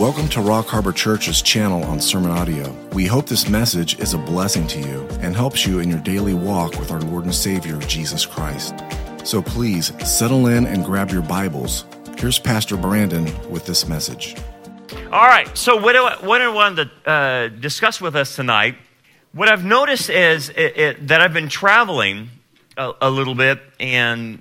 Welcome to Rock Harbor Church's channel on Sermon Audio. We hope this message is a blessing to you and helps you in your daily walk with our Lord and Savior, Jesus Christ. So please settle in and grab your Bibles. Here's Pastor Brandon with this message. All right, so what, I, what I wanted to uh, discuss with us tonight, what I've noticed is it, it, that I've been traveling a, a, little bit, and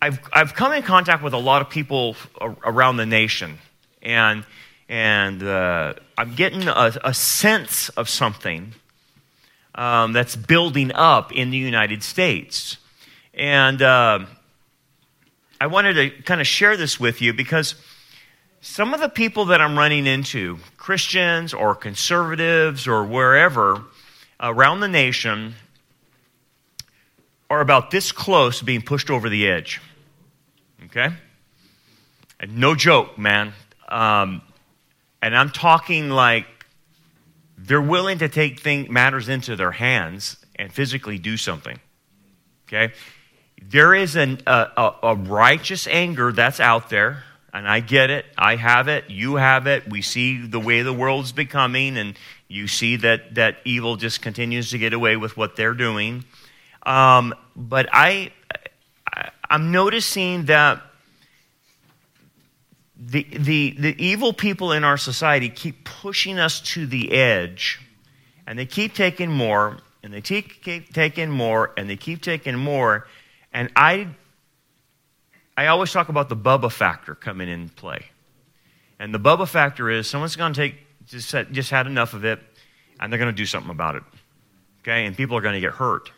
I've, I've come in contact with a lot of people around the nation. And, and uh, I'm getting a, a, sense of something um, that's building up in the United States. And uh, I wanted to kind of share this with you because some of the people that I'm running into, Christians or conservatives or wherever around the nation, are about this close to being pushed over the edge. Okay? And no joke, man. Um, and I'm talking like they're willing to take thing, matters into their hands and physically do something. Okay? There is an, a, a righteous anger that's out there, and I get it. I have it. You have it. We see the way the world's becoming, and you see that, that evil just continues to get away with what they're doing. Um, but I, I, I'm noticing that the, the, the evil people in our society keep pushing us to the edge, and they keep taking more, and they keep, keep taking more, and they keep taking more. And I, I always talk about the Bubba factor coming in play. And the Bubba factor is someone's going to take, just, just had enough of it, and they're going to do something about it. Okay? And people are going to get hurt.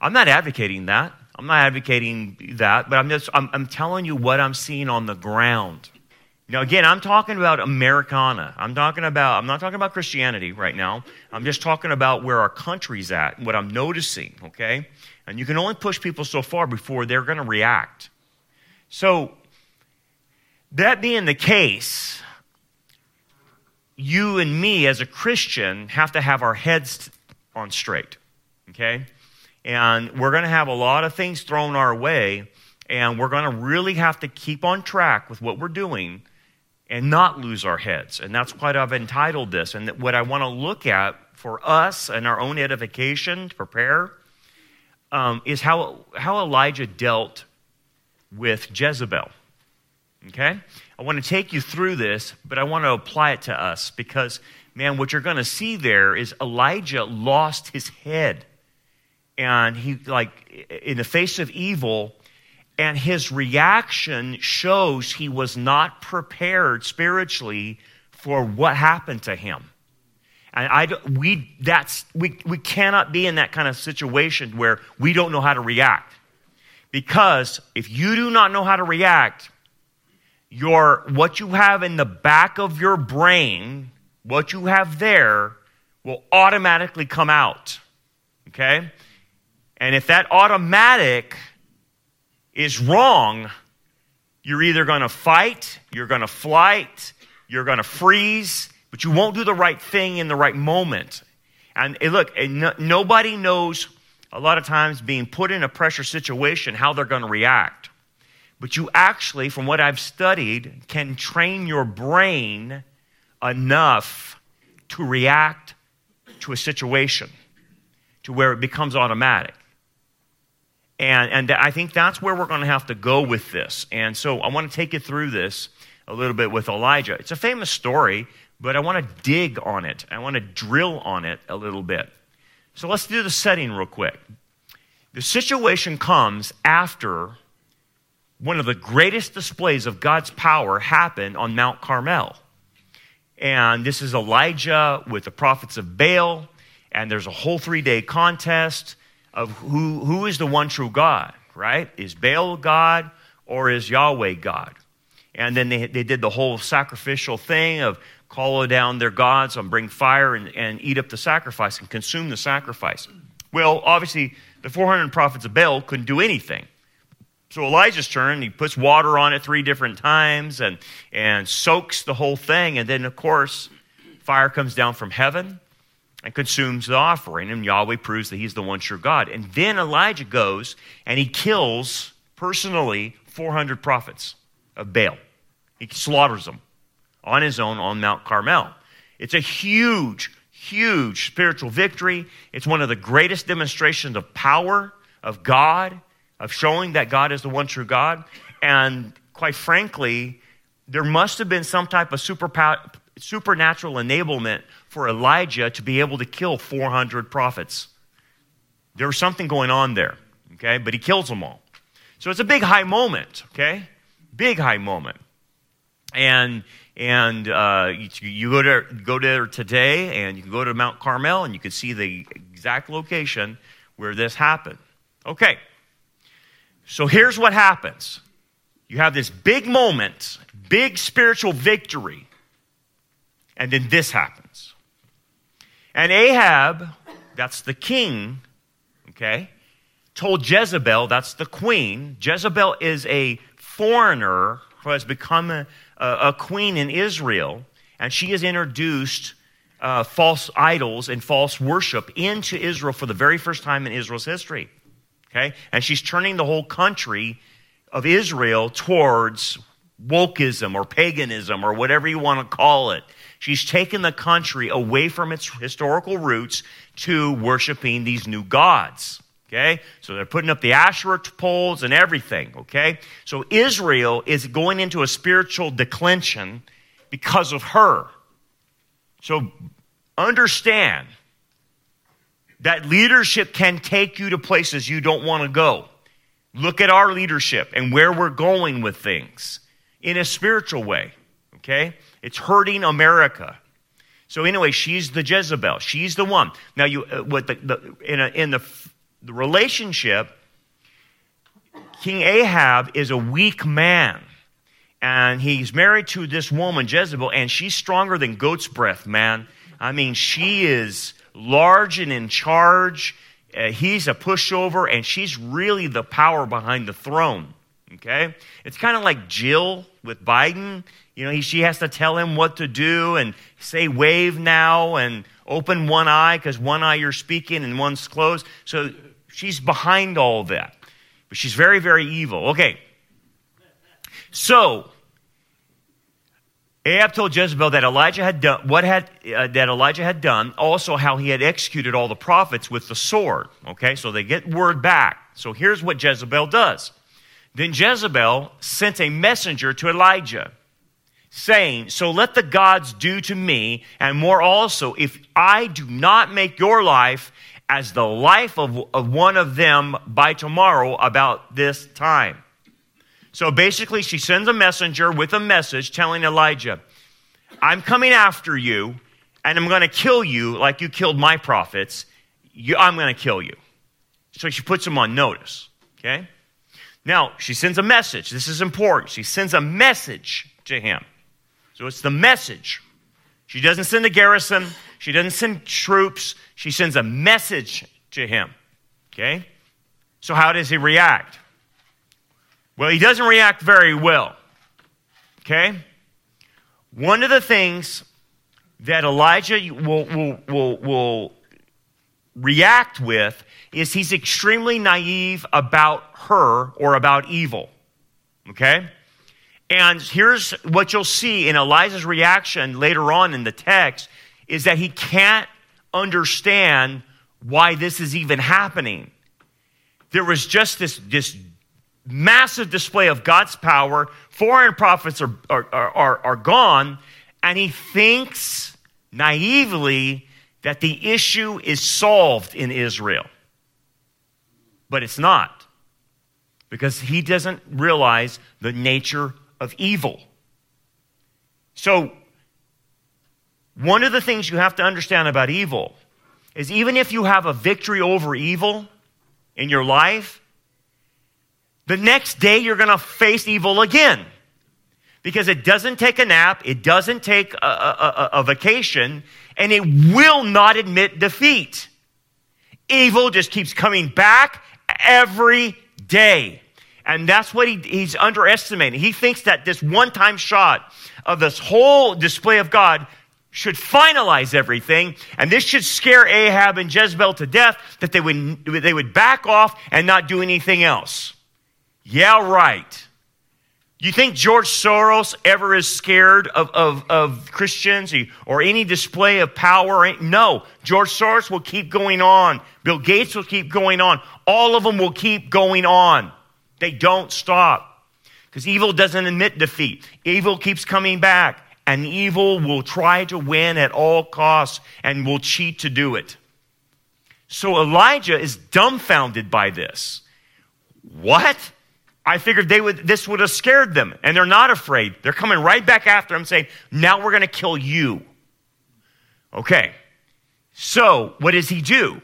I'm not advocating that. I'm not advocating that, but I'm just I'm, I'm telling you what I'm seeing on the ground. Now, again, I'm talking about Americana. I'm talking about, I'm not talking about Christianity right now. I'm just talking about where our country's at, and what I'm noticing, okay? And you can only push people so far before they're going to react. So, that being the case, you and me as a Christian have to have our heads on straight, okay? And we're going to have a lot of things thrown our way, and we're going to really have to keep on track with what we're doing and not lose our heads. And that's why I've entitled this. And what I want to look at for us and our own edification to prepare um, is how, how Elijah dealt with Jezebel. Okay? I want to take you through this, but I want to apply it to us because, man, what you're going to see there is Elijah lost his head. And he, like, in the face of evil, and his reaction shows he was not prepared spiritually for what happened to him. And I, we, that's, we, we cannot be in that kind of situation where we don't know how to react. Because if you do not know how to react, your, what you have in the back of your brain, what you have there, will automatically come out. Okay? And if that automatic is wrong, you're either going to fight, you're going to flight, you're going to freeze, but you won't do the right thing in the right moment. And look, nobody knows a lot of times being put in a pressure situation how they're going to react. But you actually, from what I've studied, can train your brain enough to react to a situation to where it becomes automatic. And, and I think that's where we're going to have to go with this. And so I want to take you through this a little bit with Elijah. It's a famous story, but I want to dig on it. I want to drill on it a little bit. So let's do the setting real quick. The situation comes after one of the greatest displays of God's power happened on Mount Carmel. And this is Elijah with the prophets of Baal, and there's a whole three day contest of who, who is the one true God, right? Is Baal God or is Yahweh God? And then they, they did the whole sacrificial thing of call down their gods and bring fire and, and eat up the sacrifice and consume the sacrifice. Well, obviously, the 400 prophets of Baal couldn't do anything. So Elijah's turn, he puts water on it three different times and, and soaks the whole thing. And then, of course, fire comes down from heaven and consumes the offering, and Yahweh proves that he's the one true God. And then Elijah goes and he kills personally 400 prophets of Baal. He slaughters them. on his own on Mount Carmel. It's a huge, huge spiritual victory. It's one of the greatest demonstrations of power of God, of showing that God is the one true God. And quite frankly, there must have been some type of super, supernatural enablement for Elijah to be able to kill 400 prophets. There was something going on there, okay? But he kills them all. So it's a big high moment, okay? Big high moment. And and uh, you, you, go, to, go there today and you can go to Mount Carmel and you can see the exact location where this happened. Okay. So here's what happens you have this big moment, big spiritual victory, and then this happens. And Ahab, that's the king, okay, told Jezebel, that's the queen. Jezebel is a foreigner who has become a, a queen in Israel, and she has introduced uh, false idols and false worship into Israel for the very first time in Israel's history. Okay? And she's turning the whole country of Israel towards wokeism or paganism or whatever you want to call it. She's taken the country away from its historical roots to worshiping these new gods. Okay? So they're putting up the Asherah poles and everything. Okay? So Israel is going into a spiritual declension because of her. So understand that leadership can take you to places you don't want to go. Look at our leadership and where we're going with things in a spiritual way. Okay? It's hurting America. So anyway, she's the Jezebel. She's the one. Now, you uh, what the, the in, a, in the the relationship. King Ahab is a weak man, and he's married to this woman Jezebel, and she's stronger than goat's breath, man. I mean, she is large and in charge. Uh, he's a pushover, and she's really the power behind the throne. Okay? It's kind of like Jill with Biden. You know, he, she has to tell him what to do and say wave now and open one eye because one eye you're speaking and one's closed. So she's behind all that. But she's very, very evil. Okay. So, Ahab told Jezebel that Elijah had done what had uh, that Elijah had done, also how he had executed all the prophets with the sword. Okay, so they get word back. So here's what Jezebel does. Then Jezebel sent a messenger to Elijah, saying, So let the gods do to me, and more also, if I do not make your life as the life of, of one of them by tomorrow about this time. So basically, she sends a messenger with a message telling Elijah, I'm coming after you, and I'm going to kill you like you killed my prophets. You, I'm going to kill you. So she puts him on notice. Okay? Now, she sends a message. This is important. She sends a message to him. So it's the message. She doesn't send a garrison, she doesn't send troops, she sends a message to him. Okay? So, how does he react? Well, he doesn't react very well. Okay? One of the things that Elijah will, will, will, will react with is he's extremely naive about her or about evil. Okay? And here's what you'll see in Elijah's reaction later on in the text is that he can't understand why this is even happening. There was just this, this massive display of God's power. Foreign prophets are, are, are, are gone, and he thinks naively that the issue is solved in Israel. But it's not, because he doesn't realize the nature of evil. So, one of the things you have to understand about evil is even if you have a victory over evil in your life, the next day you're going to face evil again. Because it doesn't take a nap, it doesn't take a, a, a, vacation, and it will not admit defeat. Evil just keeps coming back every day. And that's what he, he's underestimating. He thinks that this one time shot of this whole display of God should finalize everything, and this should scare Ahab and Jezebel to death that they would, they would back off and not do anything else. Yeah, right. You think George Soros ever is scared of, of, of Christians or any display of power? No. George Soros will keep going on. Bill Gates will keep going on. All of them will keep going on. They don't stop. Because evil doesn't admit defeat. Evil keeps coming back. And evil will try to win at all costs and will cheat to do it. So Elijah is dumbfounded by this. What? I figured they would, this would have scared them, and they're not afraid. They're coming right back after him saying, Now we're going to kill you. Okay. So, what does he do?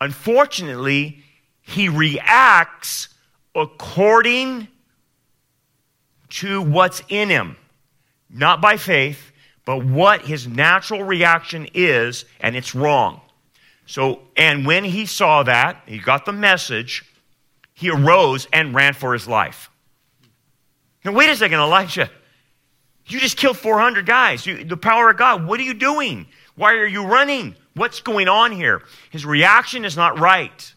Unfortunately, he reacts according to what's in him, not by faith, but what his natural reaction is, and it's wrong. So, and when he saw that, he got the message, he arose and ran for his life. Now, wait a second, Elijah. You just killed 400 guys. You, the power of God. What are you doing? Why are you running? What's going on here? His reaction is not right.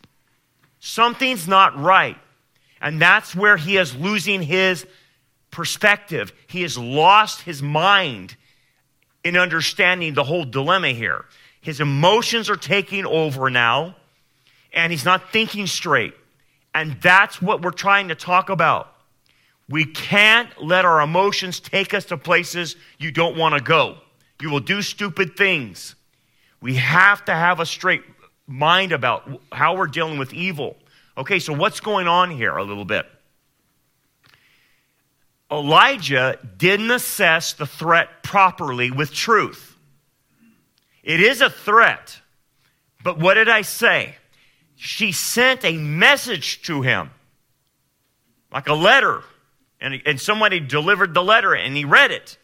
Something's not right. And that's where he is losing his perspective. He has lost his mind in understanding the whole dilemma here. His emotions are taking over now, and he's not thinking straight. And that's what we're trying to talk about. We can't let our emotions take us to places you don't want to go. You will do stupid things. We have to have a straight mind about how we're dealing with evil. Okay, so what's going on here a little bit? Elijah didn't assess the threat properly with truth. It is a threat, but what did I say? she sent a message to him, like a letter. And, and somebody delivered the letter and he read it.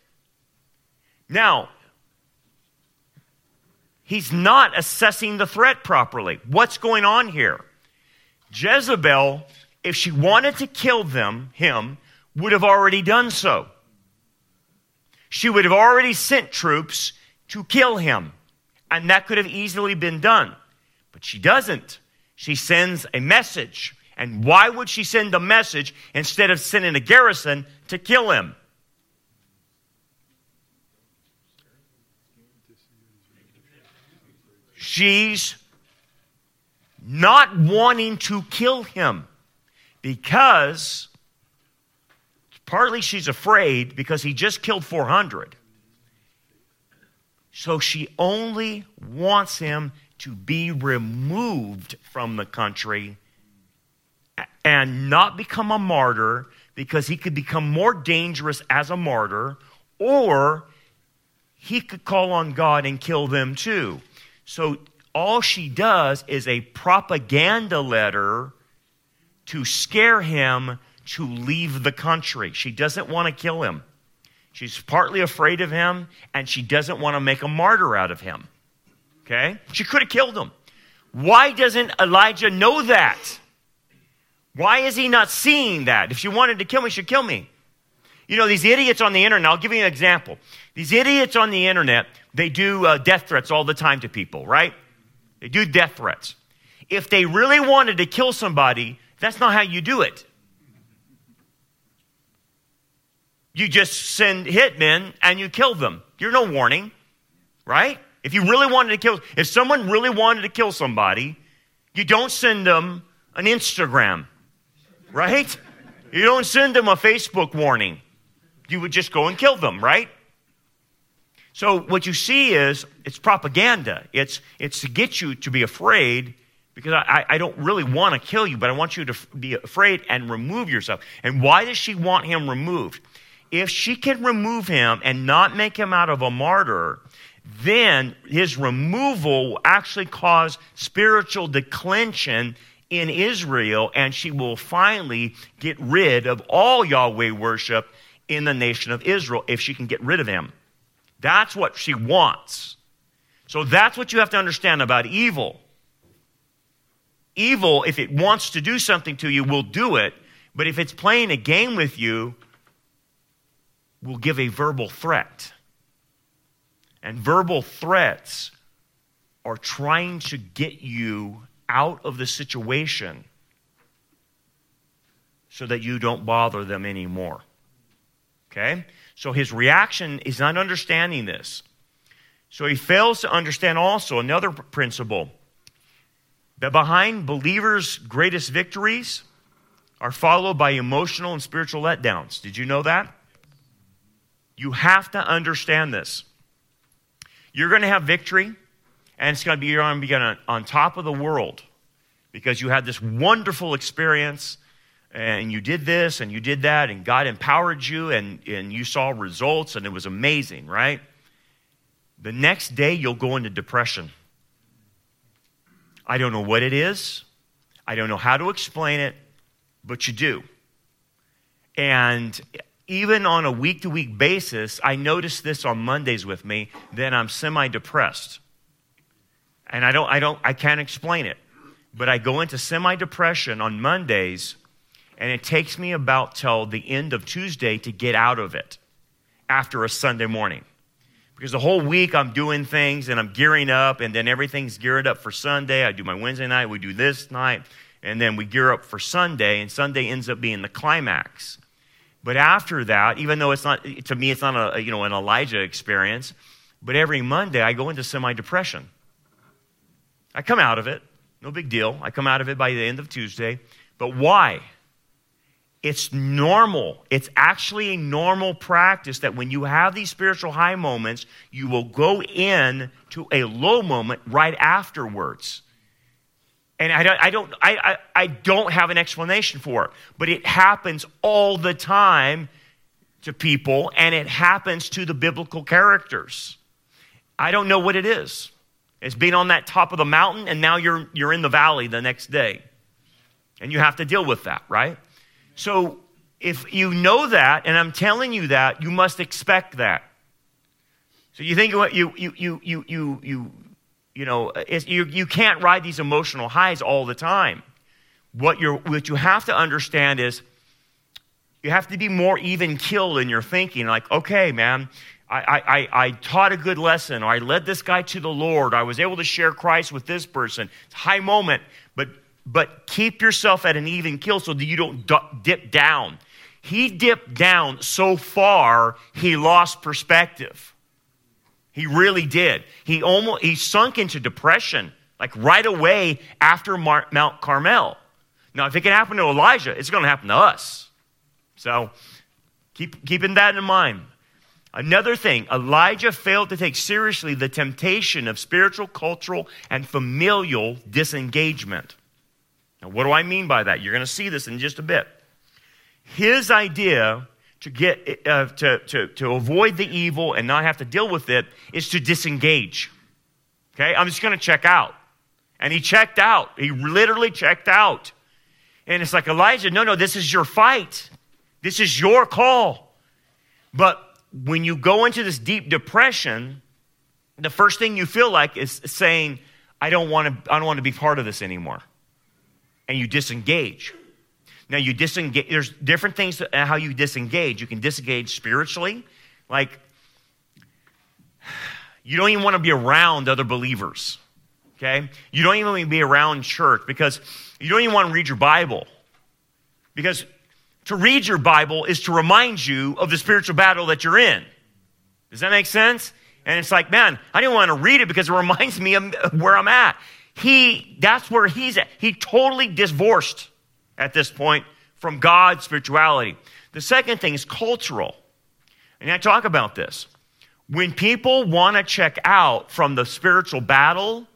Now, he's not assessing the threat properly. What's going on here? Jezebel, if she wanted to kill them, him, would have already done so. She would have already sent troops to kill him. And that could have easily been done. But she doesn't she sends a message. And why would she send a message instead of sending a garrison to kill him? She's not wanting to kill him because partly she's afraid because he just killed 400. So she only wants him to be removed from the country and not become a martyr because he could become more dangerous as a martyr, or he could call on God and kill them too. So all she does is a propaganda letter to scare him to leave the country. She doesn't want to kill him. She's partly afraid of him, and she doesn't want to make a martyr out of him. Okay? She could have killed him. Why doesn't Elijah know that? Why is he not seeing that? If she wanted to kill me, she'd kill me. You know, these idiots on the internet, I'll give you an example. These idiots on the internet, they do uh, death threats all the time to people, right? They do death threats. If they really wanted to kill somebody, that's not how you do it. You just send hitmen and you kill them. You're no warning, right? If you really wanted to kill, if someone really wanted to kill somebody, you don't send them an Instagram, right? You don't send them a Facebook warning. You would just go and kill them, right? So what you see is it's propaganda. It's, it's to get you to be afraid because I, I don't really want to kill you, but I want you to be afraid and remove yourself. And why does she want him removed? If she can remove him and not make him out of a martyr, then his removal will actually cause spiritual declension in Israel, and she will finally get rid of all Yahweh worship in the nation of Israel if she can get rid of him. That's what she wants. So that's what you have to understand about evil. Evil, if it wants to do something to you, will do it, but if it's playing a game with you, will give a verbal threat. And verbal threats are trying to get you out of the situation so that you don't bother them anymore. Okay? So his reaction is not understanding this. So he fails to understand also another principle that behind believers' greatest victories are followed by emotional and spiritual letdowns. Did you know that? You have to understand this. You're going to have victory, and it's going to be, you're going to be on, on top of the world because you had this wonderful experience and you did this and you did that and God empowered you and, and you saw results and it was amazing, right? The next day you'll go into depression. I don't know what it is. I don't know how to explain it, but you do. And even on a week to week basis, I notice this on Mondays with me, then I'm semi depressed. And I don't, I don't, I can't explain it. But I go into semi depression on Mondays, and it takes me about till the end of Tuesday to get out of it after a Sunday morning. Because the whole week I'm doing things and I'm gearing up, and then everything's geared up for Sunday. I do my Wednesday night, we do this night, and then we gear up for Sunday, and Sunday ends up being the climax. But after that, even though it's not, to me, it's not a, you know, an Elijah experience, but every Monday I go into semi depression. I come out of it, no big deal. I come out of it by the end of Tuesday. But why? It's normal. It's actually a normal practice that when you have these spiritual high moments, you will go in to a low moment right afterwards. And I don't, I don't, I, I, I don't have an explanation for it, but it happens all the time to people, and it happens to the biblical characters. I don't know what it is. It's being on that top of the mountain, and now you're, you're in the valley the next day. And you have to deal with that, right? So if you know that, and I'm telling you that, you must expect that. So you think you you you you you you you know you you can't ride these emotional highs all the time. What you what you have to understand is you have to be more even kill in your thinking. Like, okay, man, I, I, I taught a good lesson, or I led this guy to the Lord, I was able to share Christ with this person. It's high moment, but keep yourself at an even kill so that you don't dip down. He dipped down so far, he lost perspective. He really did. He almost he sunk into depression like right away after Mar- Mount Carmel. Now, if it can happen to Elijah, it's going to happen to us. So, keep keeping that in mind. Another thing, Elijah failed to take seriously the temptation of spiritual, cultural, and familial disengagement. Now, what do I mean by that? You're going to see this in just a bit. His idea to get uh, to, to, to avoid the evil and not have to deal with it is to disengage. Okay, I'm just going to check out. And he checked out. He literally checked out. And it's like, Elijah, no, no, this is your fight. This is your call. But when you go into this deep depression, the first thing you feel like is saying, I don't want to, I don't want to be part of this anymore and you disengage. Now, you disengage, there's different things to, uh, how you disengage. You can disengage spiritually, like you don't even want to be around other believers, okay? You don't even want to be around church because you don't even want to read your Bible. Because to read your Bible is to remind you of the spiritual battle that you're in. Does that make sense? And it's like, man, I didn't want to read it because it reminds me of where I'm at. He, that's where he's at. He totally divorced at this point from God's spirituality. The second thing is cultural. And I talk about this. When people want to check out from the spiritual battle,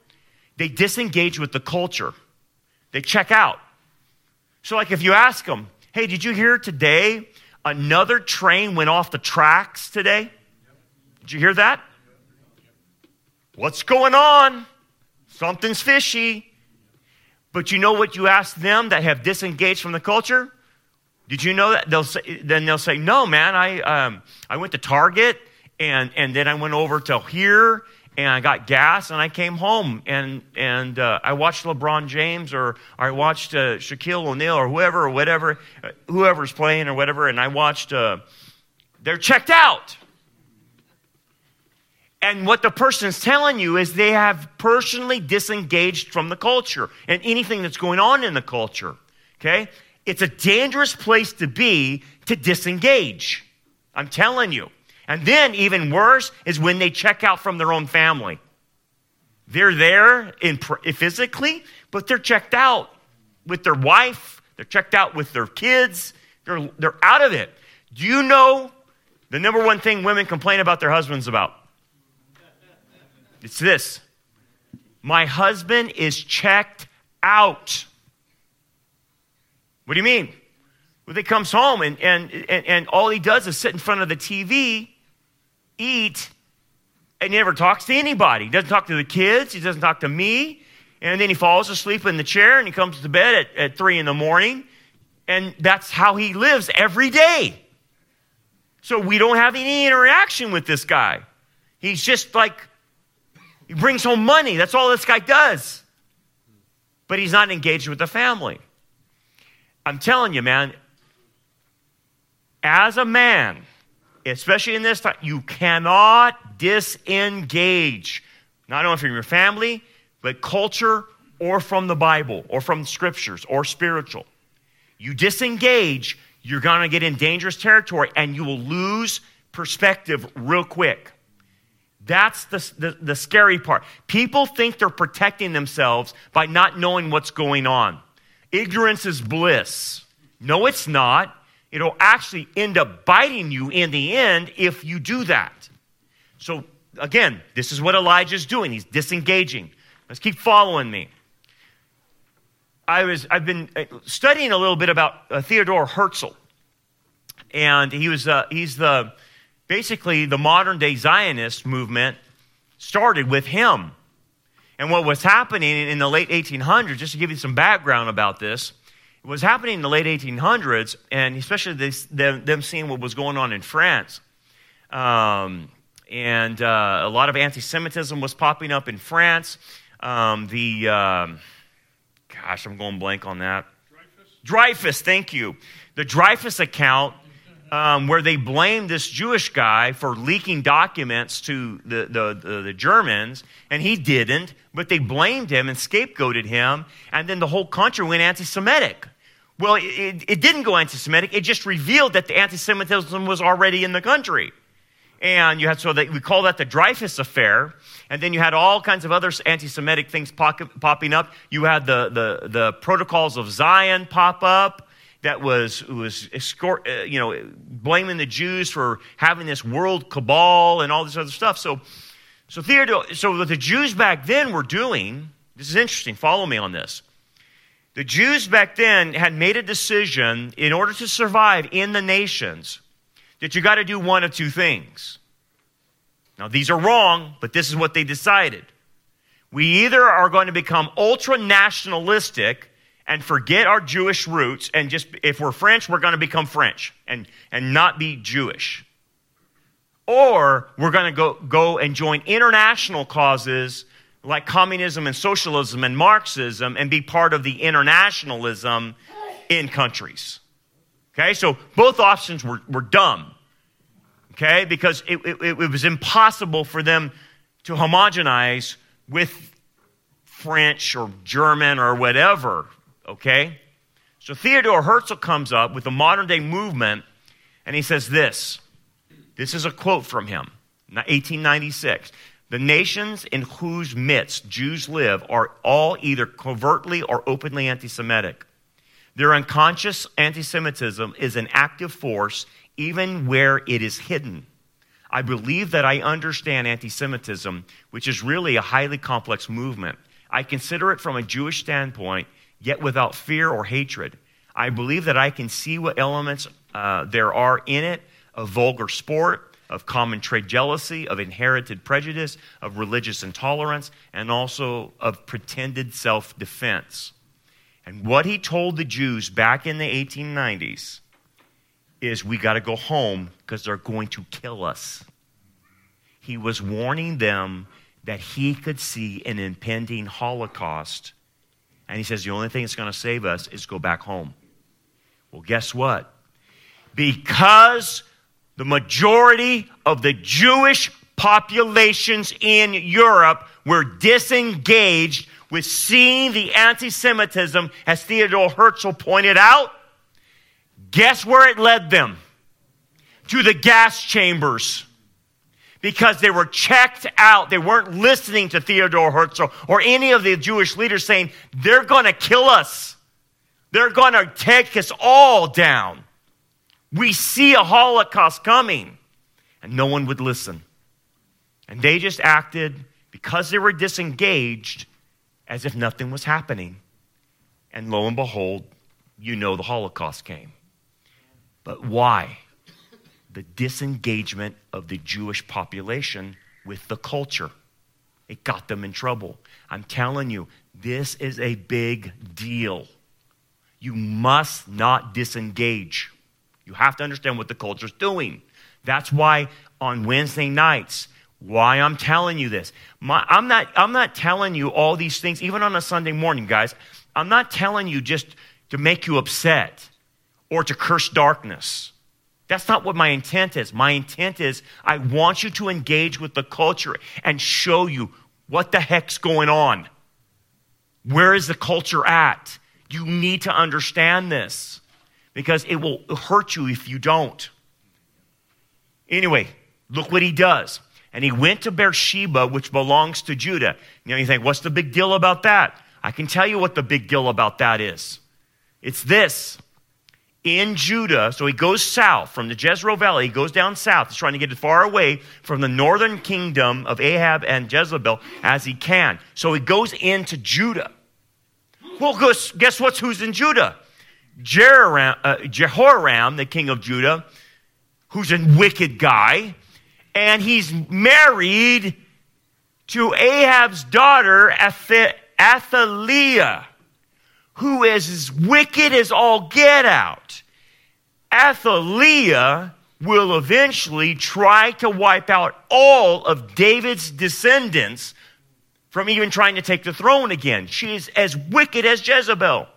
they disengage with the culture. They check out. So, like if you ask them, hey, did you hear today another train went off the tracks today? Did you hear that? What's going on? Something's fishy. But you know what you ask them that have disengaged from the culture? Did you know that? They'll say, then they'll say, no, man, I, um, I went to Target and, and then I went over to here and I got gas and I came home and, and uh, I watched LeBron James or, I watched uh, Shaquille O'Neal or whoever or whatever, uh, whoever's playing or whatever, and I watched, uh, they're checked out. And what the person is telling you is they have personally disengaged from the culture and anything that's going on in the culture. Okay? It's a dangerous place to be to disengage. I'm telling you. And then, even worse, is when they check out from their own family. They're there in, physically, but they're checked out with their wife, they're checked out with their kids, they're, they're out of it. Do you know the number one thing women complain about their husbands about? It's this My husband is checked out. What do you mean? Well, he comes home and, and, and, and all he does is sit in front of the TV, eat, and he never talks to anybody. He doesn't talk to the kids, he doesn't talk to me. And then he falls asleep in the chair and he comes to bed at, at three in the morning. And that's how he lives every day. So we don't have any interaction with this guy. He's just like, he brings home money. That's all this guy does. But he's not engaged with the family. I'm telling you, man, as a man, especially in this time, you cannot disengage, not only from your family, but culture or from the Bible or from scriptures or spiritual. You disengage, you're going to get in dangerous territory and you will lose perspective real quick. That's the, the, the, scary part. People think they're protecting themselves by not knowing what's going on. Ignorance is bliss. No, it's not. It'll actually end up biting you in the end if you do that. So, again, this is what Elijah's doing. He's disengaging. Let's keep following me. I was, I've been uh, studying a little bit about uh, Theodore Herzl. And he was, uh, he's the, basically the modern day Zionist movement started with him. And what was happening in the late 1800s, just to give you some background about this, it was happening in the late 1800s, and especially this, them, them seeing what was going on in France. Um, and uh, a lot of anti Semitism was popping up in France. Um, the, um, gosh, I'm going blank on that. Dreyfus? Dreyfus, thank you. The Dreyfus account, um, where they blamed this Jewish guy for leaking documents to the, the, the, the Germans, and he didn't, but they blamed him and scapegoated him, and then the whole country went anti Semitic. Well, it, it didn't go anti Semitic, it just revealed that the anti Semitism was already in the country. And you had, so that we call that the Dreyfus Affair. And then you had all kinds of other anti Semitic things pop, popping up. You had the, the, the protocols of Zion pop up that was, was escort, uh, you know, blaming the Jews for having this world cabal and all this other stuff. So, so Theodore, so what the Jews back then were doing, this is interesting, follow me on this. The Jews back then had made a decision in order to survive in the nations that you got to do one of two things. Now, these are wrong, but this is what they decided. We either are going to become ultra nationalistic and forget our Jewish roots, and just if we're French, we're going to become French and, and not be Jewish. Or we're going to go, go and join international causes like communism and socialism and Marxism and be part of the internationalism in countries. Okay, so both options were, were dumb okay? Because it, it, it was impossible for them to homogenize with French or German or whatever, okay? So Theodore Herzl comes up with a modern day movement and he says this. This is a quote from him, 1896. The nations in whose midst Jews live are all either covertly or openly anti Semitic. Their unconscious anti Semitism is an active force even where it is hidden. I believe that I understand anti Semitism, which is really a highly complex movement. I consider it from a Jewish standpoint, yet without fear or hatred. I believe that I can see what elements uh, there are in it of vulgar sport, of common trade jealousy, of inherited prejudice, of religious intolerance, and also of pretended self defense. And what he told the Jews back in the 1890s is we got to go home because they're going to kill us. He was warning them that he could see an impending Holocaust. And he says the only thing that's going to save us is go back home. Well, guess what? Because the majority of the Jewish populations in Europe were disengaged with seeing the anti Semitism, as Theodore Herzl pointed out, Guess where it led them? to the gas chambers because they were checked out. They weren't listening to Theodore Herzl or any of the Jewish leaders saying, they're going to kill us. They're going to take us all down. We see a Holocaust coming. And no one would listen. And they just acted because they were disengaged as if nothing was happening. And lo and behold, you know the Holocaust came. But why? The disengagement of the Jewish population with the culture. It got them in trouble. I'm telling you, this is a big deal. You must not disengage. You have to understand what the culture's doing. That's why on Wednesday nights, why I'm telling you this. My, I'm, not, I'm not telling you all these things, even on a Sunday morning, guys. I'm not telling you just to make you upset or to curse darkness. That's not what my intent is. My intent is I want you to engage with the culture and show you what the heck's going on. Where is the culture at? You need to understand this because it will hurt you if you don't. Anyway, look what he does. And he went to Beersheba, which belongs to Judah. You know, you think, what's the big deal about that? I can tell you what the big deal about that is. It's this. In Judah, so he goes south from the Jezreel Valley, he goes down south. He's trying to get as far away from the northern kingdom of Ahab and Jezebel as he can. So he goes into Judah. Well, guess what's who's in Judah? Uh, Jehoram, the king of Judah, who's a wicked guy, and he's married to Ahab's daughter, Athaliah, who is as wicked as all get out. Athaliah will eventually try to wipe out all of David's descendants from even trying to take the throne again. She is as wicked as Jezebel.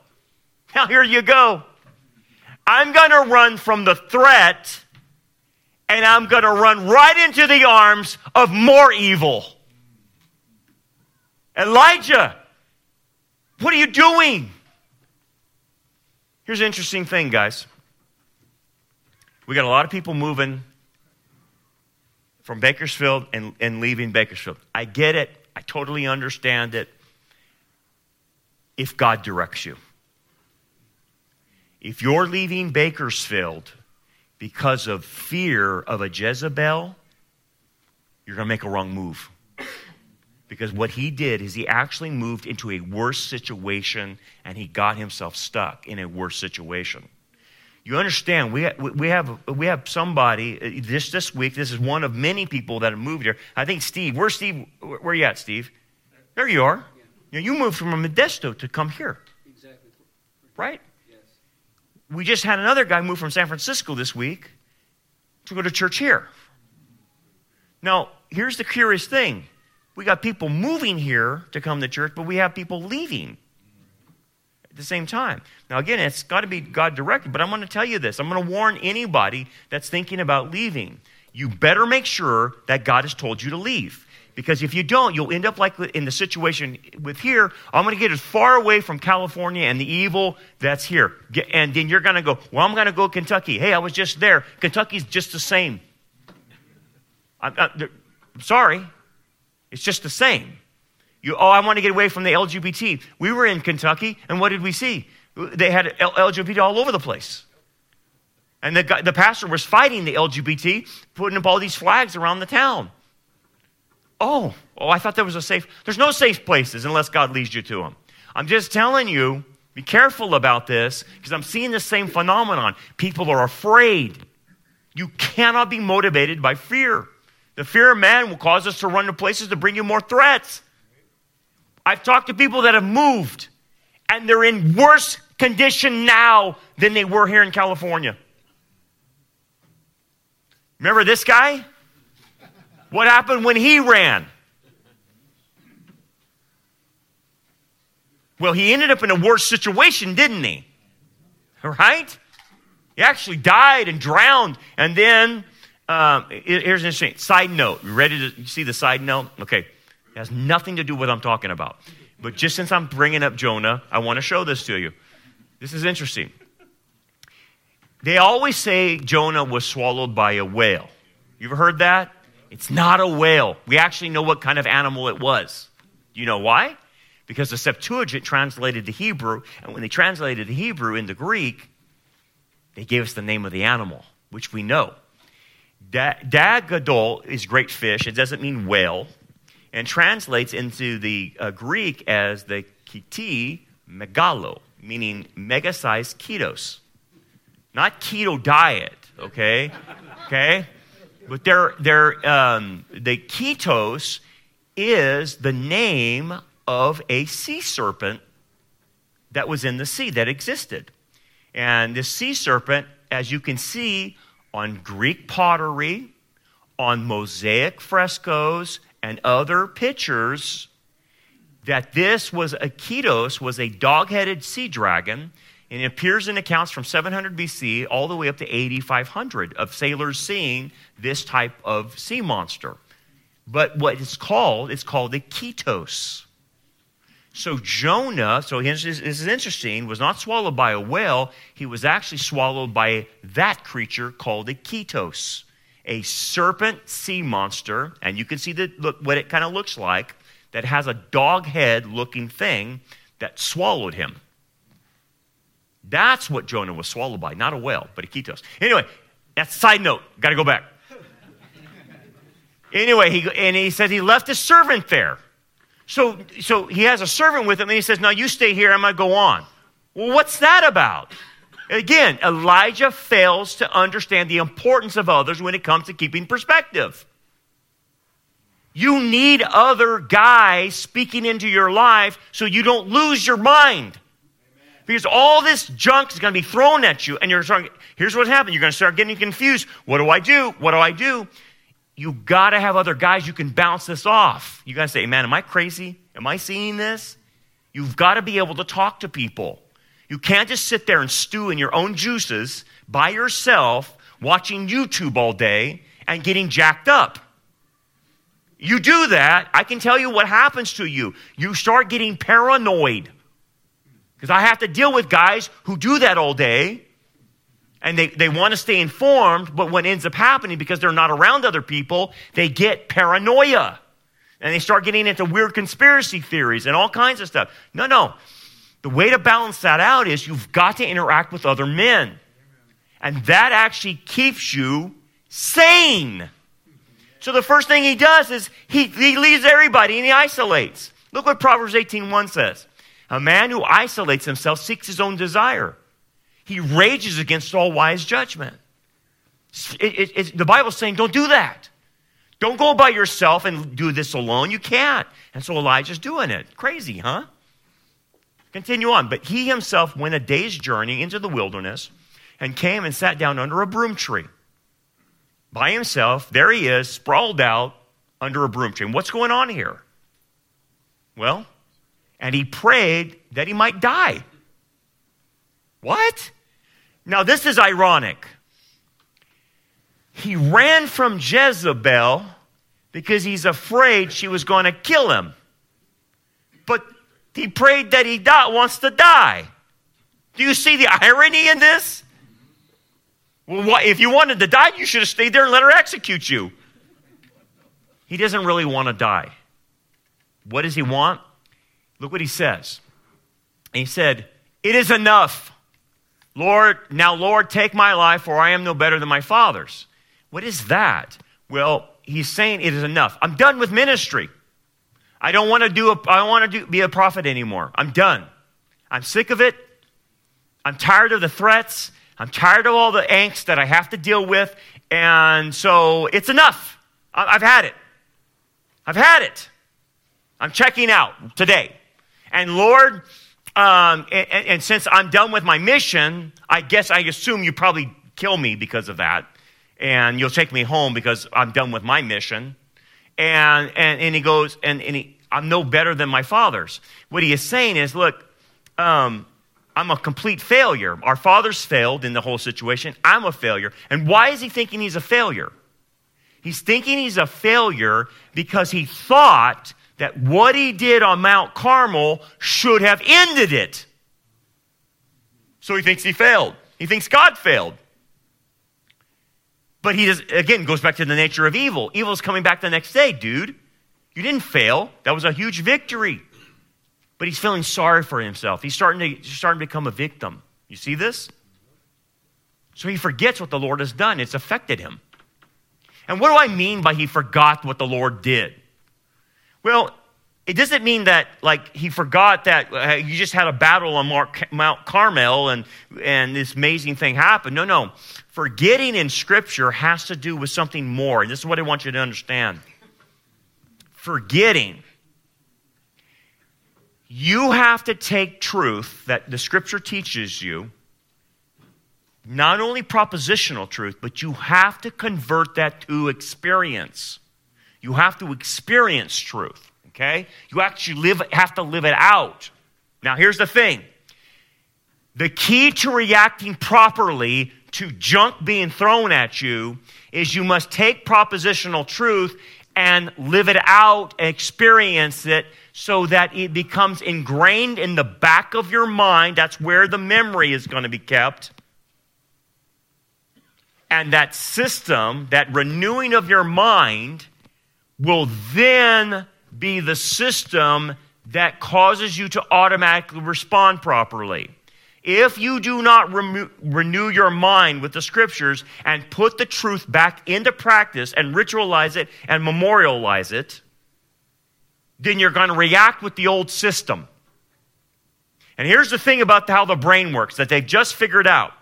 Now, here you go. I'm going to run from the threat and I'm going to run right into the arms of more evil. Elijah, what are you doing? Here's an interesting thing, guys. We got a lot of people moving from Bakersfield and, and leaving Bakersfield. I get it. I totally understand it. If God directs you. If you're leaving Bakersfield because of fear of a Jezebel, you're going to make a wrong move. Because what he did is he actually moved into a worse situation and he got himself stuck in a worse situation. You understand, we, we, have, we have somebody uh, this, this week, this is one of many people that have moved here. I think Steve, where's Steve? Where are you at, Steve? There you are. You, know, you moved from a Modesto to come here. Exactly. Right? we just had another guy move from San Francisco this week to go to church here. Now, here's the curious thing we got people moving here to come to church, but we have people leaving at the same time. Now, again, it's got to be God directed, but I'm going to tell you this. I'm going to warn anybody that's thinking about leaving. You better make sure that God has told you to leave. Because if you don't, you'll end up like in the situation with here. I'm going to get as far away from California and the evil that's here. And then you're going to go, well, I'm going to go Kentucky. Hey, I was just there. Kentucky's just the same. I'm, I'm sorry. It's just the same. You, oh, I want to get away from the LGBT. We were in Kentucky, and what did we see? They had LGBT all over the place. And the, the pastor was fighting the LGBT, putting up all these flags around the town. Oh, oh, I thought there was a safe. There's no safe places unless God leads you to them. I'm just telling you, be careful about this because I'm seeing the same phenomenon. People are afraid. You cannot be motivated by fear. The fear of man will cause us to run to places to bring you more threats. I've talked to people that have moved and they're in worse condition now than they were here in California. Remember this guy? What happened when he ran? Well, he ended up in a worse situation, didn't he? Right? He actually died and drowned. And then, um, here's an interesting side note. You ready to see the side note? Okay. It has nothing to do with what I'm talking about. But just since I'm bringing up Jonah, I want to show this to you. This is interesting. They always say Jonah was swallowed by a whale. You ever heard that? It's not a whale. We actually know what kind of animal it was. You know why? Because the Septuagint translated the Hebrew, and when they translated the Hebrew into Greek, they gave us the name of the animal, which we know. Dag gadol is great fish. It doesn't mean whale, and translates into the uh, Greek as the kiti megalo, meaning mega-sized ketos. Not keto diet, okay? Okay? But they're, they're, um, the ketos is the name of a sea serpent that was in the sea that existed. And this sea serpent, as you can see on Greek pottery, on mosaic frescoes, and other pictures, that this was a ketos, was a dog headed sea dragon. And it appears in accounts from 700 BC all the way up to 8500 of sailors seeing this type of sea monster. But what it's called, it's called the ketos. So Jonah, so this is interesting, was not swallowed by a whale. He was actually swallowed by that creature called a ketos, a serpent sea monster. And you can see the, look, what it kind of looks like that has a dog head looking thing that swallowed him. That's what Jonah was swallowed by, not a whale, but a ketos. Anyway, that's a side note. Got to go back. anyway, he, and he said he left his servant there. So, so he has a servant with him, and he says, Now you stay here, I'm going to go on. Well, what's that about? Again, Elijah fails to understand the importance of others when it comes to keeping perspective. You need other guys speaking into your life so you don't lose your mind. Because all this junk is going to be thrown at you, and you're starting, here's what's happening. You're going to start getting confused. What do I do? What do I do? You got to have other guys you can bounce this off. You got to say, man, am I crazy? Am I seeing this? You've got to be able to talk to people. You can't just sit there and stew in your own juices by yourself, watching YouTube all day and getting jacked up. You do that, I can tell you what happens to you. You start getting paranoid. Because I have to deal with guys who do that all day and they, they want to stay informed, but what ends up happening because they're not around other people, they get paranoia. And they start getting into weird conspiracy theories and all kinds of stuff. No, no. The way to balance that out is you've got to interact with other men. And that actually keeps you sane. So the first thing he does is he, he leaves everybody and he isolates. Look what Proverbs 18.1 says. A man who isolates himself seeks his own desire. He rages against all wise judgment. It, it, the Bible's saying, don't do that. Don't go by yourself and do this alone. You can't. And so Elijah's doing it. Crazy, huh? Continue on. But he himself went a day's journey into the wilderness and came and sat down under a broom tree. By himself, there he is, sprawled out under a broom tree. And what's going on here? Well, and he prayed that he might die. What? Now, this is ironic. He ran from Jezebel because he's afraid she was going to kill him. But he prayed that he die, wants to die. Do you see the irony in this? Well, if you wanted to die, you should have stayed there and let her execute you. He doesn't really want to die. What does he want? Look what he says. he said, It is enough. Lord, now, Lord, take my life, for I am no better than my father's. What is that? Well, he's saying it is enough. I'm done with ministry. I don't want to do a, I want to do, be a prophet anymore. I'm done. I'm sick of it. I'm tired of the threats. I'm tired of all the angst that I have to deal with. And so it's enough. I've had it. I've had it. I'm checking out today. And Lord, um, and, and since I'm done with my mission, I guess I assume you probably kill me because of that. And you'll take me home because I'm done with my mission. And, and, and he goes, and, and he, I'm no better than my fathers. What he is saying is, look, um, I'm a complete failure. Our fathers failed in the whole situation. I'm a failure. And why is he thinking he's a failure? He's thinking he's a failure because he thought that what he did on Mount Carmel should have ended it. So he thinks he failed. He thinks God failed. But he does, again goes back to the nature of evil. Evil is coming back the next day, dude. You didn't fail. That was a huge victory. But he's feeling sorry for himself. He's starting to, starting to become a victim. You see this? So he forgets what the Lord has done. It's affected him. And what do I mean by he forgot what the Lord did? Well, it doesn't mean that like he forgot that uh, you just had a battle on Mount Carmel and and this amazing thing happened. No, no. Forgetting in scripture has to do with something more. And this is what I want you to understand. Forgetting you have to take truth that the scripture teaches you not only propositional truth, but you have to convert that to experience. You have to experience truth, okay? You actually live, have to live it out. Now, here's the thing the key to reacting properly to junk being thrown at you is you must take propositional truth and live it out, experience it, so that it becomes ingrained in the back of your mind. That's where the memory is going to be kept. And that system, that renewing of your mind, will then be the system that causes you to automatically respond properly. If you do not remo- renew your mind with the scriptures and put the truth back into practice and ritualize it and memorialize it, then you're going to react with the old system. And here's the thing about how the brain works that they've just figured out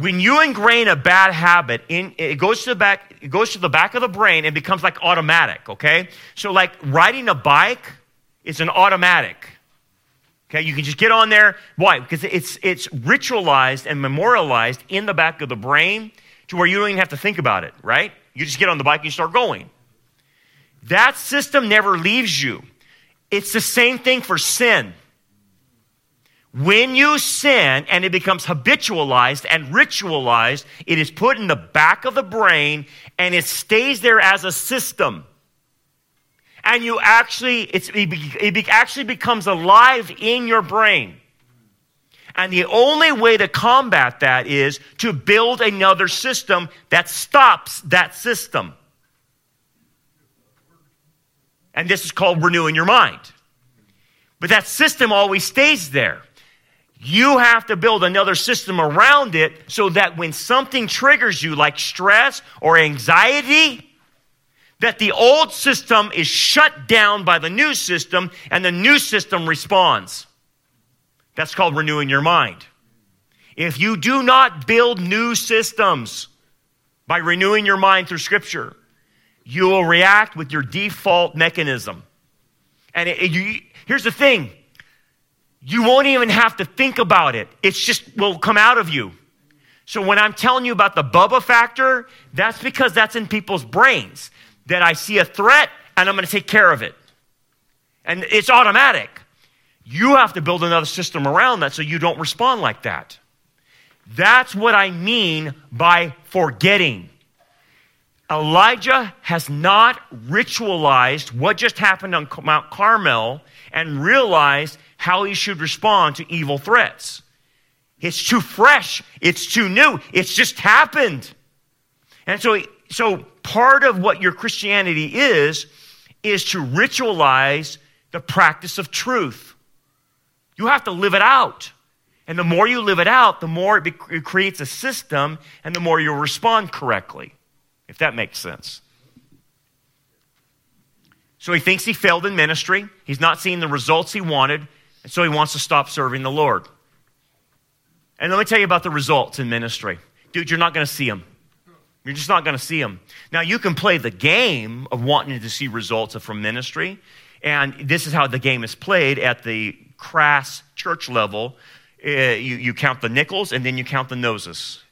when you ingrain a bad habit in it goes to the back it goes to the back of the brain and becomes like automatic okay? So like riding a bike is an automatic okay? You can just get on there. Why? Because it's it's ritualized and memorialized in the back of the brain to where you don't even have to think about it right? You just get on the bike and you start going. That system never leaves you. It's the same thing for sin when you sin and it becomes habitualized and ritualized, it is put in the back of the brain and it stays there as a system. And you actually, it actually becomes alive in your brain. And the only way to combat that is to build another system that stops that system. And this is called renewing your mind. But that system always stays there. You have to build another system around it so that when something triggers you, like stress or anxiety, that the old system is shut down by the new system and the new system responds. That's called renewing your mind. If you do not build new systems by renewing your mind through Scripture, you will react with your default mechanism. And it, it, you, here's the thing you won't even have to think about it. It's just will come out of you. So when I'm telling you about the Bubba factor, that's because that's in people's brains. That I see a threat and I'm going to take care of it. And it's automatic. You have to build another system around that so you don't respond like that. That's what I mean by forgetting. Elijah has not ritualized what just happened on Mount Carmel and realized how he should respond to evil threats. It's too fresh. It's too new. It's just happened. And so, so part of what your Christianity is, is to ritualize the practice of truth. You have to live it out. And the more you live it out, the more it, be- it creates a system and the more you'll respond correctly, if that makes sense. So he thinks he failed in ministry. He's not seeing the results he wanted. And so he wants to stop serving the Lord. And let me tell you about the results in ministry. Dude, you're not going to see them. You're just not going to see them. Now, you can play the game of wanting to see results from ministry. And this is how the game is played at the crass church level. Uh, you, you count the nickels and then you count the noses.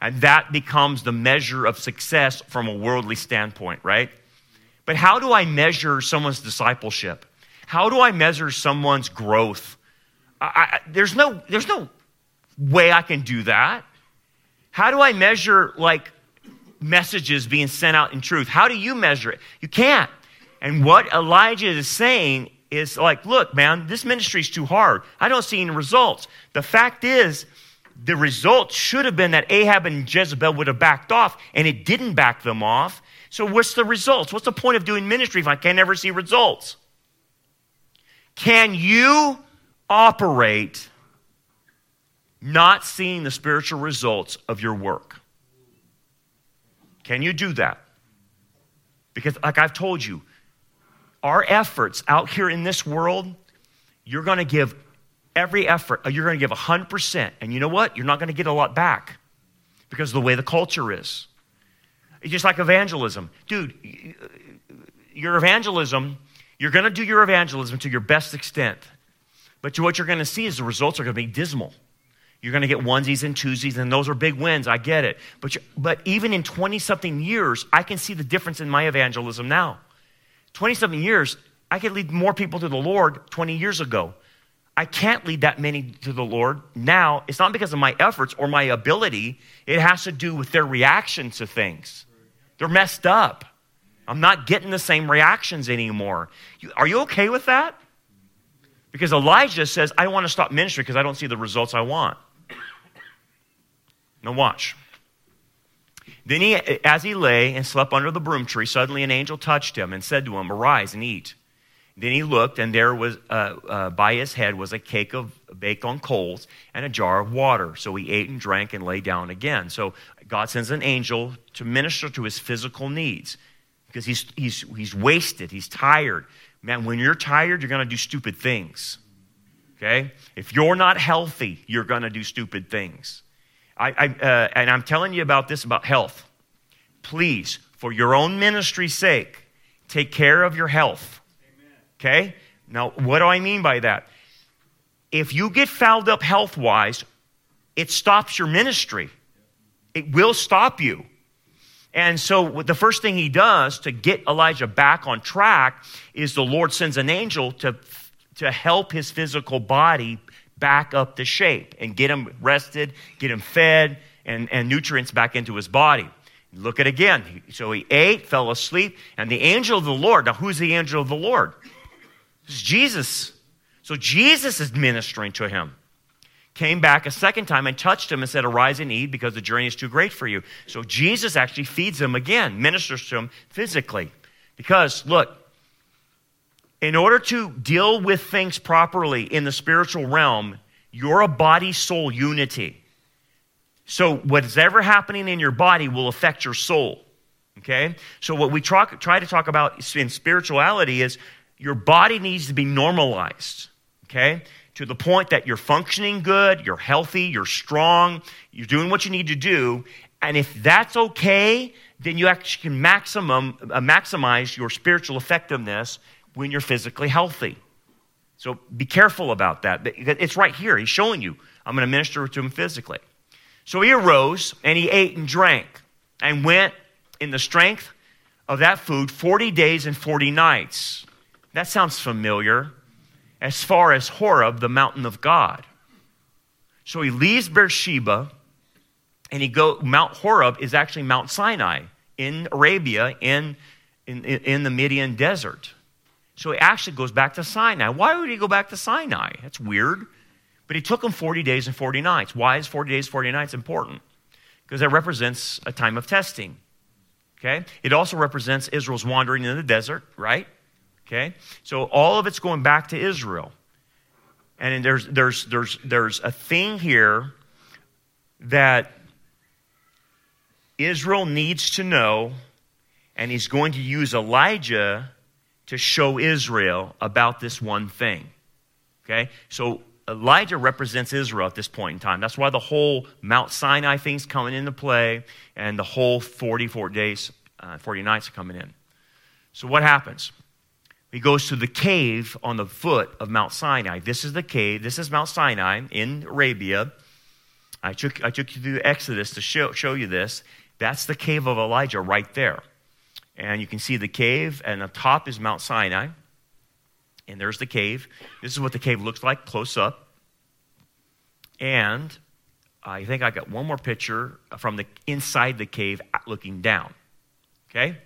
And that becomes the measure of success from a worldly standpoint, right? But how do I measure someone's discipleship? How do I measure someone's growth? I, I, there's, no, there's no way I can do that. How do I measure like messages being sent out in truth? How do you measure it? You can't. And what Elijah is saying is like, look, man, this ministry is too hard. I don't see any results. The fact is, the result should have been that Ahab and Jezebel would have backed off, and it didn't back them off. So, what's the results? What's the point of doing ministry if I can never see results? Can you operate not seeing the spiritual results of your work? Can you do that? Because, like I've told you, our efforts out here in this world, you're going to give every effort, uh, you're going to give 100%. And you know what? You're not going to get a lot back because of the way the culture is. It's just like evangelism. Dude, uh, your evangelism, you're going to do your evangelism to your best extent. But what you're going to see is the results are going to be dismal. You're going to get onesies and twosies, and those are big wins. I get it. But, but even in 20 something years, I can see the difference in my evangelism now. 20 something years, I could lead more people to the Lord 20 years ago. I can't lead that many to the Lord now. It's not because of my efforts or my ability, it has to do with their reaction to things. They're messed up. I'm not getting the same reactions anymore. Are you okay with that? Because Elijah says, I want to stop ministry because I don't see the results I want. Now, watch. Then he, as he lay and slept under the broom tree, suddenly an angel touched him and said to him, Arise and eat. Then he looked, and there was uh, uh, by his head was a cake of baked on coals and a jar of water. So he ate and drank and lay down again. So God sends an angel to minister to his physical needs because he's, he's, he's wasted, he's tired. Man, when you're tired, you're going to do stupid things. Okay? If you're not healthy, you're going to do stupid things. I, I uh, and I'm telling you about this about health. Please, for your own ministry's sake, take care of your health. Okay? Now, what do I mean by that? If you get fouled up health wise, it stops your ministry. It will stop you. And so, the first thing he does to get Elijah back on track is the Lord sends an angel to, to help his physical body back up to shape and get him rested, get him fed, and, and nutrients back into his body. Look at it again. So he ate, fell asleep, and the angel of the Lord. Now, who's the angel of the Lord? It's Jesus. So Jesus is ministering to him. Came back a second time and touched him and said, Arise and eat because the journey is too great for you. So Jesus actually feeds him again, ministers to him physically. Because, look, in order to deal with things properly in the spiritual realm, you're a body soul unity. So, what's ever happening in your body will affect your soul. Okay? So, what we try, try to talk about in spirituality is your body needs to be normalized, okay? To the point that you're functioning good, you're healthy, you're strong, you're doing what you need to do. And if that's okay, then you actually can maximum, uh, maximize your spiritual effectiveness when you're physically healthy. So be careful about that. It's right here. He's showing you. I'm going to minister to him physically. So he arose and he ate and drank and went in the strength of that food 40 days and 40 nights. That sounds familiar. As far as Horeb, the mountain of God. So he leaves Beersheba and he go Mount Horeb is actually Mount Sinai in Arabia in, in, in the Midian desert. So he actually goes back to Sinai. Why would he go back to Sinai? That's weird. But he took him 40 days and 40 nights. Why is 40 days, 40 nights important? Because that represents a time of testing. Okay? It also represents Israel's wandering in the desert, right? Okay? So all of it's going back to Israel. And there's, there's, there's, there's a thing here that Israel needs to know, and he's going to use Elijah to show Israel about this one thing. Okay? So Elijah represents Israel at this point in time. That's why the whole Mount Sinai thing's coming into play, and the whole 44 days, uh, 40 nights are coming in. So what happens? He goes to the cave on the foot of Mount Sinai. This is the cave. This is Mount Sinai in Arabia. I took, I took you through Exodus to show, show you this. That's the cave of Elijah right there. And you can see the cave, and the top is Mount Sinai. And there's the cave. This is what the cave looks like close up. And I think I got one more picture from the inside the cave looking down. Okay?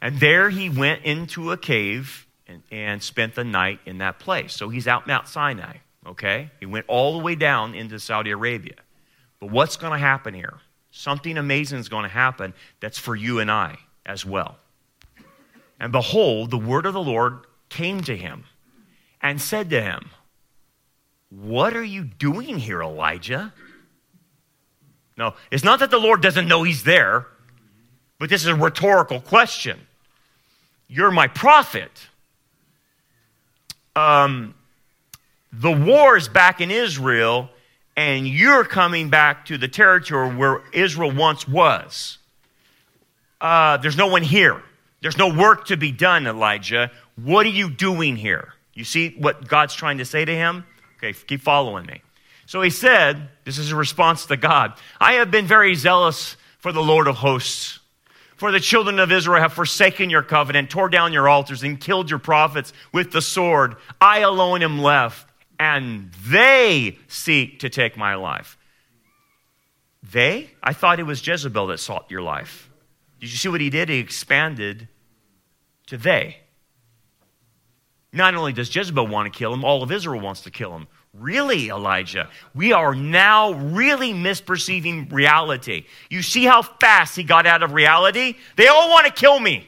And there he went into a cave and, and spent the night in that place. So he's out Mount Sinai, okay? He went all the way down into Saudi Arabia. But what's going to happen here? Something amazing is going to happen that's for you and I as well. And behold, the word of the Lord came to him and said to him, What are you doing here, Elijah? No, it's not that the Lord doesn't know he's there, but this is a rhetorical question. You're my prophet. Um, the war is back in Israel, and you're coming back to the territory where Israel once was. Uh, there's no one here. There's no work to be done, Elijah. What are you doing here? You see what God's trying to say to him? Okay, keep following me. So he said, This is a response to God I have been very zealous for the Lord of hosts. For the children of Israel have forsaken your covenant, tore down your altars, and killed your prophets with the sword. I alone am left, and they seek to take my life. They? I thought it was Jezebel that sought your life. Did you see what he did? He expanded to they. Not only does Jezebel want to kill him, all of Israel wants to kill him. Really, Elijah? We are now really misperceiving reality. You see how fast he got out of reality? They all want to kill me.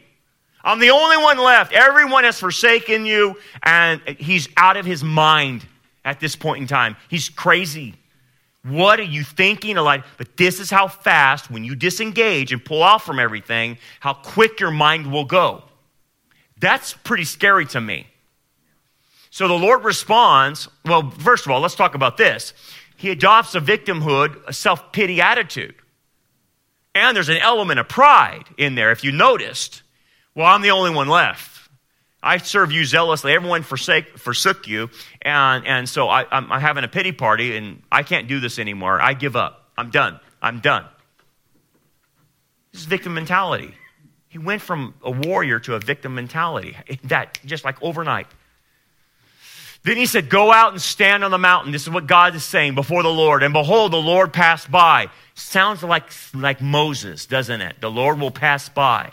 I'm the only one left. Everyone has forsaken you, and he's out of his mind at this point in time. He's crazy. What are you thinking, Elijah? But this is how fast, when you disengage and pull off from everything, how quick your mind will go. That's pretty scary to me. So the Lord responds, well, first of all, let's talk about this. He adopts a victimhood, a self pity attitude. And there's an element of pride in there, if you noticed. Well, I'm the only one left. I serve you zealously. Everyone forsake, forsook you. And, and so I, I'm, I'm having a pity party, and I can't do this anymore. I give up. I'm done. I'm done. This is victim mentality. He went from a warrior to a victim mentality. That just like overnight. Then he said, Go out and stand on the mountain. This is what God is saying before the Lord. And behold, the Lord passed by. Sounds like, like Moses, doesn't it? The Lord will pass by.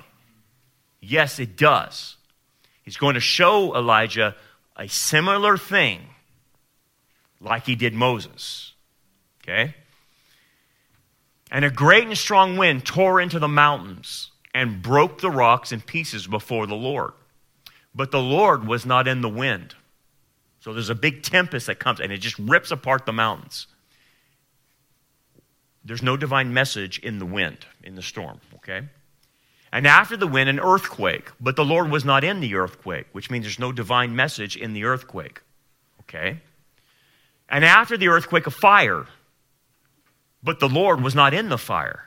Yes, it does. He's going to show Elijah a similar thing like he did Moses. Okay? And a great and strong wind tore into the mountains and broke the rocks in pieces before the Lord. But the Lord was not in the wind. So there's a big tempest that comes and it just rips apart the mountains. There's no divine message in the wind, in the storm, okay? And after the wind, an earthquake. But the Lord was not in the earthquake, which means there's no divine message in the earthquake, okay? And after the earthquake, a fire. But the Lord was not in the fire.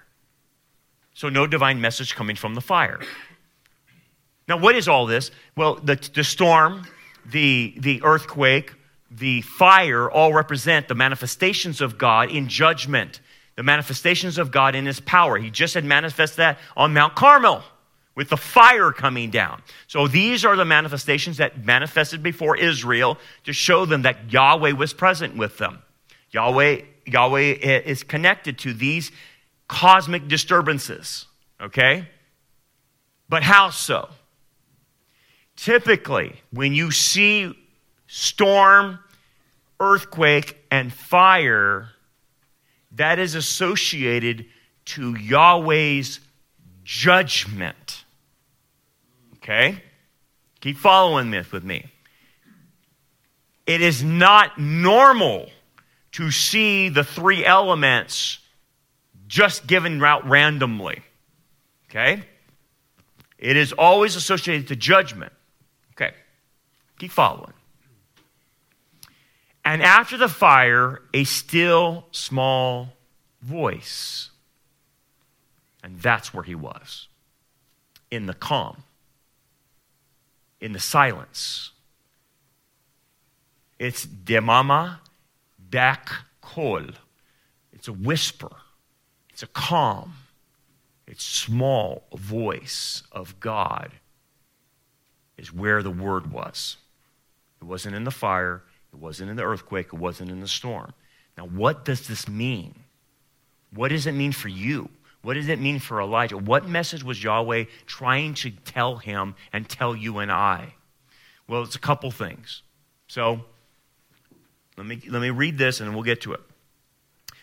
So no divine message coming from the fire. Now, what is all this? Well, the, the storm, the, the earthquake, the fire all represent the manifestations of God in judgment, the manifestations of God in his power. He just had manifested that on Mount Carmel with the fire coming down. So these are the manifestations that manifested before Israel to show them that Yahweh was present with them. Yahweh, Yahweh is connected to these cosmic disturbances, okay? But how so? Typically, when you see storm, earthquake, and fire, that is associated to Yahweh's judgment. Okay? Keep following this with me. It is not normal to see the three elements just given out randomly. Okay? It is always associated to judgment. Okay, keep following. And after the fire, a still small voice. And that's where he was in the calm, in the silence. It's demama dak kol. It's a whisper, it's a calm, it's small voice of God is where the word was. It wasn't in the fire, it wasn't in the earthquake, it wasn't in the storm. Now, what does this mean? What does it mean for you? What does it mean for Elijah? What message was Yahweh trying to tell him and tell you and I? Well, it's a couple things. So, let me, let me read this and we'll get to it.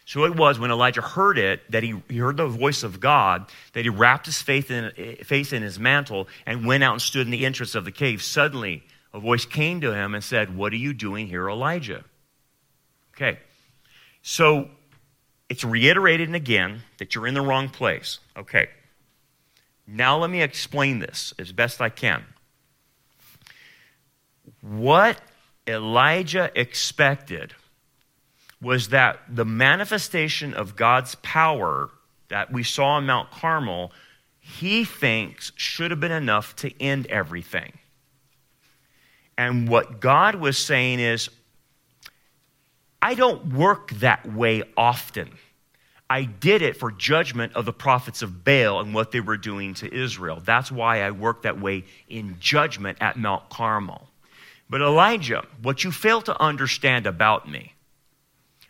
So it was when Elijah heard it that he, he heard the voice of God, that he wrapped his faith in, face in his mantle and went out and stood in the entrance of the cave. Suddenly, a voice came to him and said, What are you doing here, Elijah? Okay, so it's reiterated again that you're in the wrong place. Okay, now let me explain this as best I can. What Elijah expected was that the manifestation of God's power that we saw on Mount Carmel, he thinks should have been enough to end everything. And what God was saying is, I don't work that way often. I did it for judgment of the prophets of Baal and what they were doing to Israel. That's why I work that way in judgment at Mount Carmel. But Elijah, what you fail to understand about me,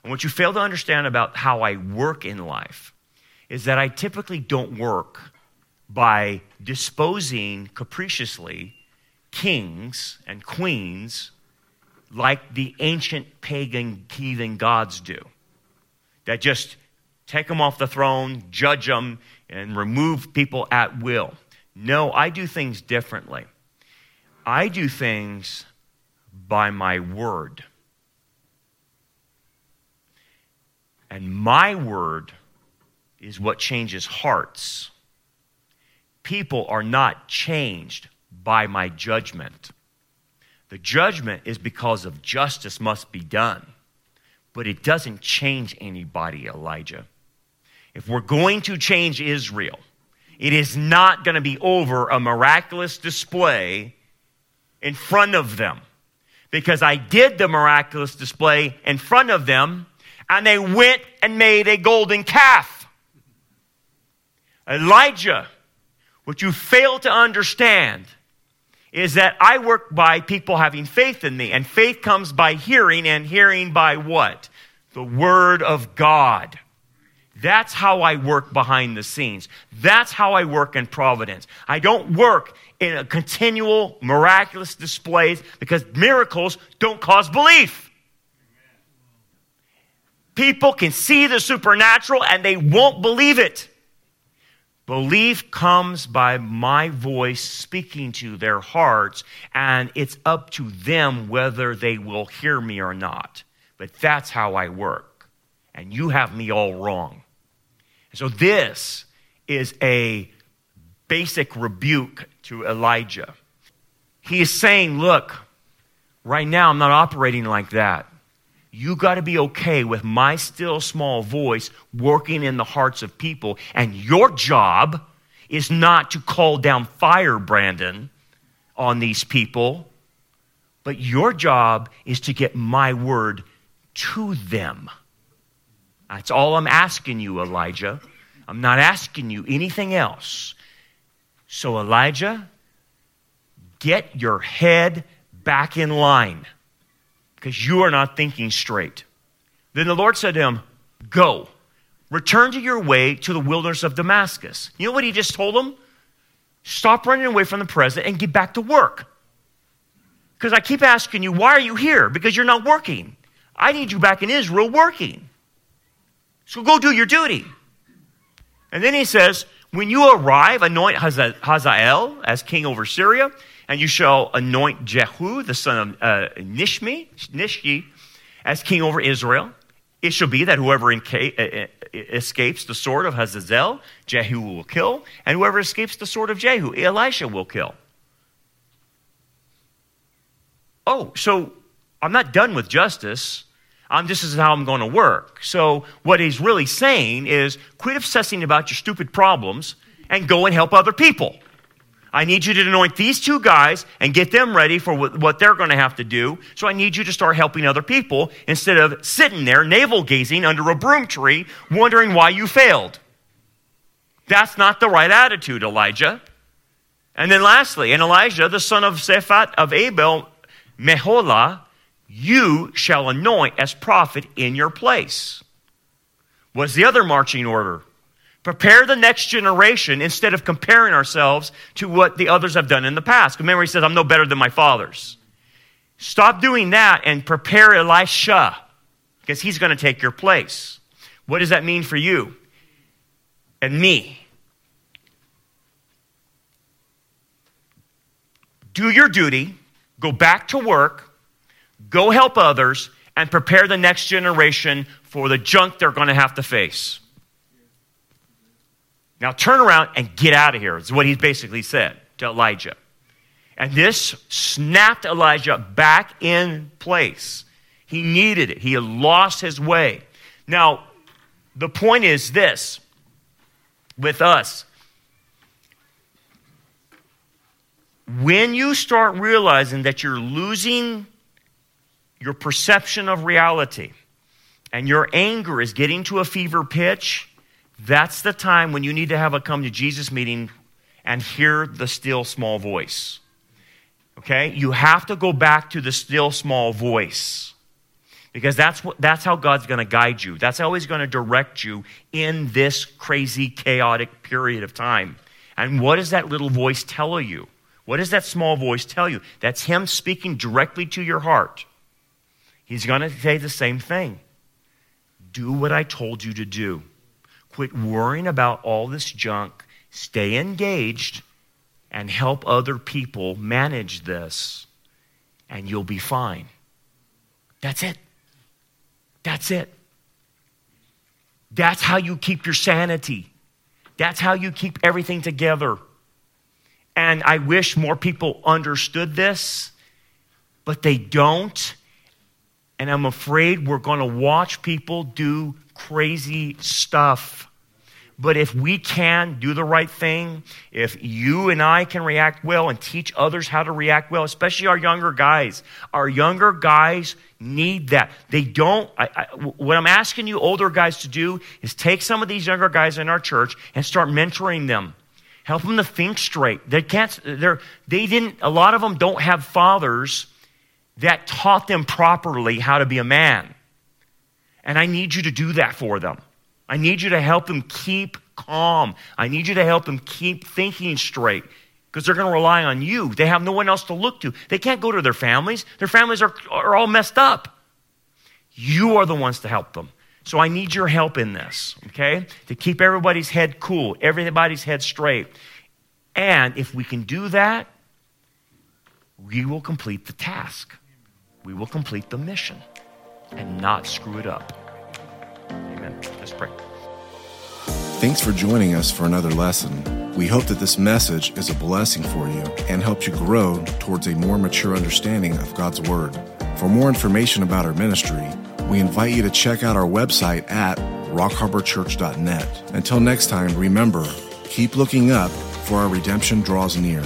and what you fail to understand about how I work in life, is that I typically don't work by disposing capriciously kings and queens like the ancient pagan heathen gods do. That just take them off the throne, judge them, and remove people at will. No, I do things differently. I do things by my word. And my word is what changes hearts. People are not changed by my judgment. The judgment is because of justice must be done, but it doesn't change anybody, Elijah. If we're going to change Israel, it is not going to be over a miraculous display in front of them because I did the miraculous display in front of them, and they went and made a golden calf. Elijah, what you fail to understand is that I work by people having faith in me, and faith comes by hearing, and hearing by what? The Word of God. That's how I work behind the scenes. That's how I work in providence. I don't work in a continual miraculous displays because miracles don't cause belief. People can see the supernatural and they won't believe it. Belief comes by my voice speaking to their hearts, and it's up to them whether they will hear me or not. But that's how I work. And you have me all wrong. So, this is a basic rebuke to Elijah. He is saying, Look, right now I'm not operating like that. You got to be okay with my still small voice working in the hearts of people. And your job is not to call down fire, Brandon, on these people, but your job is to get my word to them. That's all I'm asking you, Elijah. I'm not asking you anything else. So, Elijah, get your head back in line because you are not thinking straight. Then the Lord said to him, Go, return to your way to the wilderness of Damascus. You know what he just told him? Stop running away from the present and get back to work. Because I keep asking you, why are you here? Because you're not working. I need you back in Israel working. So go do your duty. And then he says, when you arrive, anoint Hazael as king over Syria, and you shall anoint Jehu, the son of uh, Nishmi, Nishki, as king over Israel. It shall be that whoever inca- uh, uh, escapes the sword of Hazael, Jehu will kill, and whoever escapes the sword of Jehu, Elisha will kill. Oh, so I'm not done with justice. I'm, this is how I'm going to work. So, what he's really saying is quit obsessing about your stupid problems and go and help other people. I need you to anoint these two guys and get them ready for what they're going to have to do. So, I need you to start helping other people instead of sitting there navel gazing under a broom tree wondering why you failed. That's not the right attitude, Elijah. And then, lastly, and Elijah, the son of Shaphat of Abel, Meholah, you shall anoint as prophet in your place. What's the other marching order? Prepare the next generation instead of comparing ourselves to what the others have done in the past. Remember, he says, I'm no better than my fathers. Stop doing that and prepare Elisha because he's going to take your place. What does that mean for you and me? Do your duty, go back to work, go help others, and prepare the next generation for the junk they're going to have to face. Now turn around and get out of here, is what he basically said to Elijah. And this snapped Elijah back in place. He needed it, he had lost his way. Now, the point is this with us. When you start realizing that you're losing your perception of reality and your anger is getting to a fever pitch, that's the time when you need to have a come to Jesus meeting and hear the still small voice. Okay? You have to go back to the still small voice. Because that's, what, that's how God's going to guide you. That's how He's going to direct you in this crazy, chaotic period of time. And what does that little voice tell you? What does that small voice tell you? That's Him speaking directly to your heart. He's going to say the same thing Do what I told you to do. Quit worrying about all this junk. Stay engaged and help other people manage this, and you'll be fine. That's it. That's it. That's how you keep your sanity. That's how you keep everything together. And I wish more people understood this, but they don't. And I'm afraid we're going to watch people do crazy stuff. But if we can do the right thing, if you and I can react well and teach others how to react well, especially our younger guys, our younger guys need that. They don't, I, I, what I'm asking you older guys to do is take some of these younger guys in our church and start mentoring them. Help them to think straight. They can't, they're, they didn't, a lot of them don't have fathers that taught them properly how to be a man. And I need you to do that for them. I need you to help them keep calm. I need you to help them keep thinking straight because they're going to rely on you. They have no one else to look to. They can't go to their families, their families are, are all messed up. You are the ones to help them. So I need your help in this, okay? To keep everybody's head cool, everybody's head straight. And if we can do that, we will complete the task. We will complete the mission and not screw it up. Amen. Let's pray. Thanks for joining us for another lesson. We hope that this message is a blessing for you and helps you grow towards a more mature understanding of God's Word. For more information about our ministry, we invite you to check out our website at rockharborchurch.net. Until next time, remember, keep looking up, for our redemption draws near.